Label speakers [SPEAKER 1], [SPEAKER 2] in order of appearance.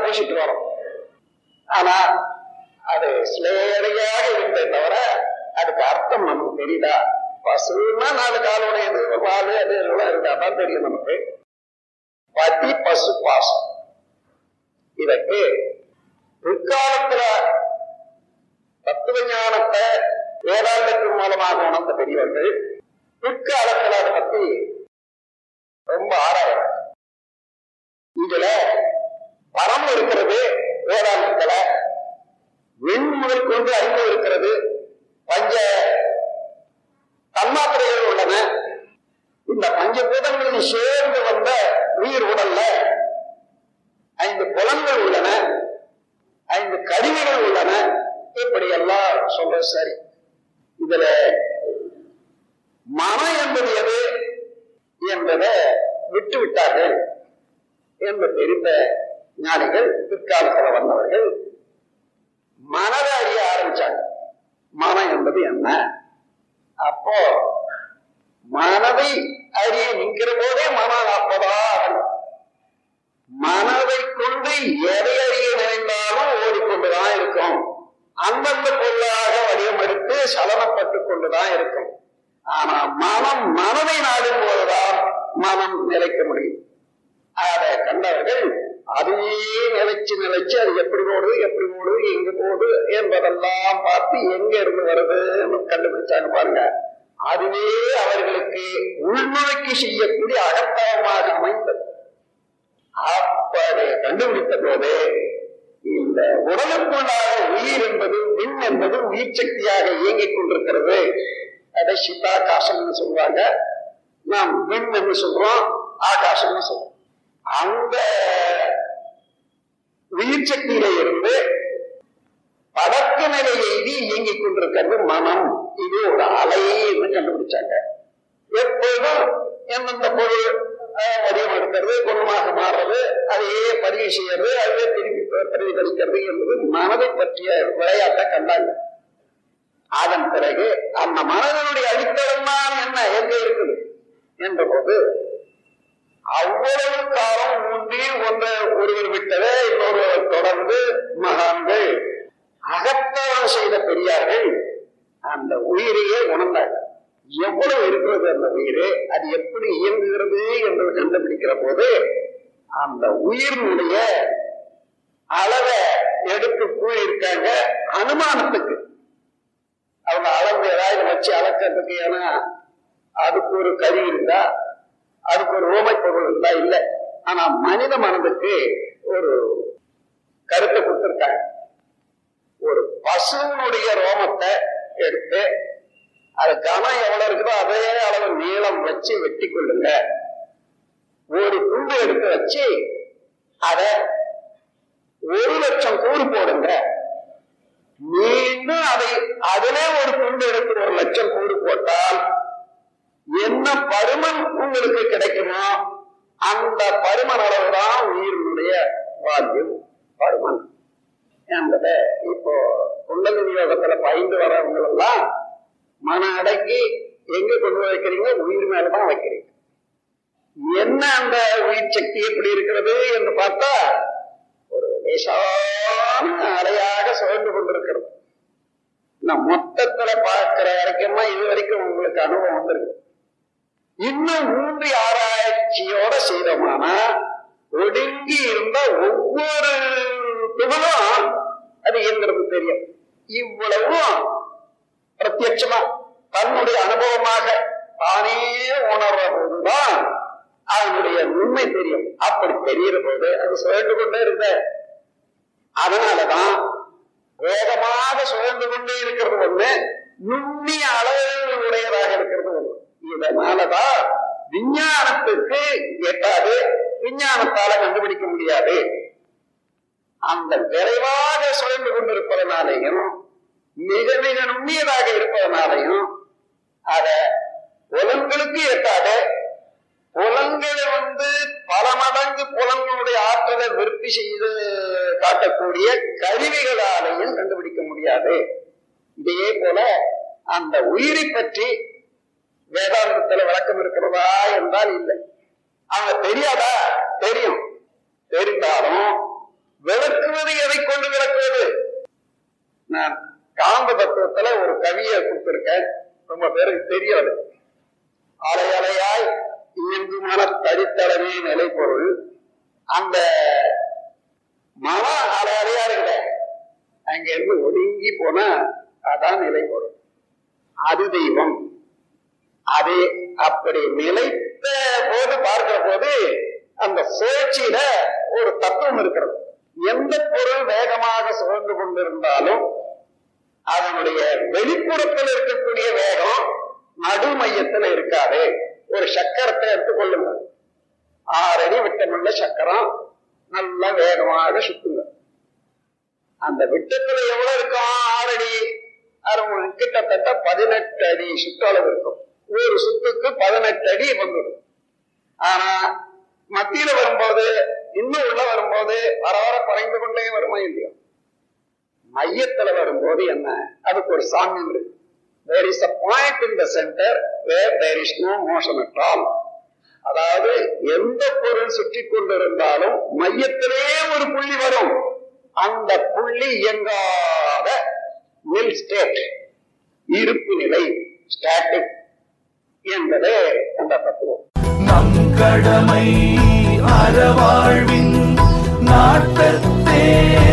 [SPEAKER 1] பூசிட்டு வரோம். ஆனா அது சிலேடையாக இருந்தே தவிர அதுக்கு அர்த்தம் நமக்கு தெரியுதா? பசுன்னா நாலு காலுடையது வாழு அது எல்லாம் இருந்தா தான் தெரியும் நமக்கு. பதி பசு பாசம். இதற்கு பிற்காலத்துல தத்துவ ஞானத்தை வேதாந்தத்தின் மூலமாக உணர்ந்த பெரியவர்கள் பிற்காலத்துல அதை பத்தி ரொம்ப ஆராயம் இதுல பரம் இருக்கிறது வேதாந்தத்துல விண் முதல் கொண்டு அறிவு இருக்கிறது பஞ்ச தன்மாத்திரைகள் இந்த பஞ்சபூதங்களில் சேர்ந்து வந்த உயிர் உடல்ல ஐந்து குளங்கள் உள்ளன ஐந்து கருவிகள் உள்ளன. இப்படி எல்லாம் சொல்ற சரி. இதுல மனம் என்பது எது என்பதை விட்டு விட்டார்கள் என்று தெரிந்த ஞானிகள் பிற்காலத்தில் வந்தவர்கள். மனதை அறிய ஆரம்பிச்சாங்க. மனம் என்பது என்ன? அப்போ மனதை அறிய நிற்கிற போதே மனம் அப்பதான் மனதை கொண்டு எதை அறிய நினைந்தாலும் ஓடிக்கொண்டுதான் இருக்கும். அந்தந்த பொருளாக வடிவமெடுத்து சலனப்பட்டுக் கொண்டுதான் இருக்கும். ஆனா மனம் மனதை நாடும் போதுதான் மனம் நிலைக்க முடியும். அதை கண்டவர்கள் அதையே நிலைச்சு நிலைச்சு அது எப்படி போடுது எப்படி போடுது எங்க போடு என்பதெல்லாம் பார்த்து எங்க இருந்து வருதுன்னு கண்டுபிடிச்சாங்க பாருங்க. அதுவே அவர்களுக்கு உள்நோக்கி செய்யக்கூடிய அகத்தவமாக அமைந்தது. அப்படி கண்டுபிடித்த போது இந்த உடலுக்குள்ளாக உயிர் என்பது மின் என்பது உயிர் சக்தியாக இயங்கிக் கொண்டிருக்கிறது. அதை சித்தாகாசம்னு சொல்றாங்க நாம் மின் என்று சொல்றோம் ஆகாசம்னு சொல்றோம். அந்த உயிர் சக்தியில இருந்து படக்கு நிலையை சுற்றி இயங்கிக் கொண்டிருக்கிறது மனம். இது ஒரு அலைன்னு கண்டுபிடிச்சாங்க. எப்போதும் எந்தெந்த பொருள் வடிவம் எடுக்கிறது குணமாக மாறுறது அதையே பதிவு செய்யறது அதையே திருப்பி பிரதிபலிக்கிறது என்பது மனதை பற்றிய விளையாட்டை கண்டாங்க. அதன் பிறகு அந்த மனதனுடைய அடித்தளம் தான் என்ன எங்க இருக்குது? என்ற போது அவ்வளவு காலம் ஊன்றி ஒன்று ஒருவர் விட்டதே இன்னொருவர் தொடர்ந்து மகான்கள். அகத்தவம் செய்த பெரியார்கள் அந்த உயிரையே உணர்ந்தாங்க எவ்வளவு இருக்கிறது அந்த உயிர்? அது எப்படி இயங்குகிறது என்று கண்டுபிடிக்கிற போது அந்த உயிரினுடைய அளவை எடுத்து கூறியிருக்காங்க அனுமானத்துக்கு. அவங்க அளந்து ஏதாவது வச்சு அளக்கிறதுக்கு ஏன்னா அதுக்கு ஒரு கருவி இருந்தா அதுக்கு ஒரு ஓமை பொருள் இருந்தா இல்லை. ஆனா மனித மனதுக்கு ஒரு கருத்தை கொடுத்திருக்காங்க. பசுனுடைய ரோமத்தை எடுத்து அது கனம் எவ்வளவு இருக்குதோ அதே அளவு நீளம் வச்சு வெட்டி கொள்ளுங்க. ஒரு துண்டு எடுத்து வச்சு அத ஒரு லட்சம் கூறு போடுங்க. மீண்டும் அதை அதிலே ஒரு துண்டு எடுத்து ஒரு லட்சம் கூறு போட்டால் என்ன பருமன் உங்களுக்கு கிடைக்குமோ அந்த பருமன் அளவுதான் உயிரினுடைய வால்யூம் பருமன். என்பதை இப்போ குண்டலினி யோகத்துல பயந்து வர்றவங்க எல்லாம் மன அடக்கி எங்க கொண்டு வைக்கிறீங்க உயிர் மேலதான் வைக்கிறீங்க. என்ன அந்த உயிர் சக்தி எப்படி இருக்கிறது என்று பார்த்தா ஒரு லேசான அலையாக சுழன்று கொண்டிருக்கிறது. நான் மொத்தத்துல பார்க்கிற வரைக்குமா இது வரைக்கும் உங்களுக்கு அனுபவம் வந்திருக்கு. இன்னும் மூன்று ஆராய்ச்சியோட செய்தோமானா ஒடுங்கி இருந்த ஒவ்வொரு துகளும் அது எங்கிறது தெரியும். இவ்வளவும் பிரத்யட்சமா தன்னுடைய அனுபவமாக தானே உணர்ற போதுதான் அதனுடைய உண்மை தெரியும். அப்படி தெரிகிற போது அது சுழன்று கொண்டே இருந்த அதனாலதான் வேகமாக சுழன்று கொண்டே இருக்கிறது ஒண்ணு நுண்ணிய அளவு உடையதாக இருக்கிறது ஒண்ணு. இதனாலதான் விஞ்ஞானத்துக்கு எட்டாது விஞ்ஞானத்தால கண்டுபிடிக்க முடியாது. அந்த விரைவாக சுழன்று கொண்டிருப்பதனாலையும் மிக மிக நுண்ணியதாக இருப்பதனாலையும் அத புலன்களுக்கு எட்டாத புலன்களை வந்து பல மடங்கு புலன்களுடைய ஆற்றலை விருத்தி செய்து காட்டக்கூடிய கருவிகளாலையும் கண்டுபிடிக்க முடியாது. இதே போல அந்த உயிரை பற்றி வேதாந்தத்துல விளக்கம் இருக்கிறதா என்றால் இல்லை. அவங்க தெரியாதா? தெரியும். தெரிந்தாலும் விளக்குவது எதை கொண்டு விளக்குவது? நான் காந்த தத்துவத்துல ஒரு கவியை கொடுத்திருக்கேன். ரொம்ப பேருக்கு தெரியாது. அலையலையாய் இயங்கு மன தடித்தளவே நிலை பொருள் அந்த மன அலையலையா இருக்கிற அங்க இருந்து ஒதுங்கி போனா அதான் நிலை பொருள் அது தெய்வம். அது அப்படி நிலைத்த போது பார்க்கிற போது அந்த சுழற்சியில ஒரு தத்துவம் இருக்கிறது. எந்த பொருள் வேகமாக சுழன்று கொண்டிருந்தாலும் அதனுடைய வெளிப்புறத்தில் இருக்கக்கூடிய வேகம் நடு மையத்துல இருக்காது. ஒரு சக்கரத்தை எடுத்துக்கொள்ளுங்க ஆறடி விட்டமுள்ள சக்கரம் நல்லா வேகமாக சுத்துங்க. அந்த விட்டத்துல எவ்வளவு இருக்கும் ஆறடி? அது உங்களுக்கு கிட்டத்தட்ட பதினெட்டு அடி சுற்றளவு இருக்கும். ஒரு சுத்துக்கு பதினெட்டு அடி வந்துடும். ஆனா மத்தியில வரும்போது இன்னும் உள்ள வரும்போது வர வர குறைந்து கொண்டே வருமா இல்லையோ? மையத்துல வரும்போது என்ன? அதுக்கு ஒரு சாமியம் இருக்கு. There is a point in the center where there is no motion at all. அதாவது எந்த பொருள் சுற்றி கொண்டிருந்தாலும் மையத்திலே ஒரு புள்ளி வரும். அந்த புள்ளி இயங்காத நில் ஸ்டேட் இருப்பு நிலை ஸ்டாட்டிக் என்பதே அந்த தத்துவம்
[SPEAKER 2] நம் கடமை அறவாழ்வின் yeah.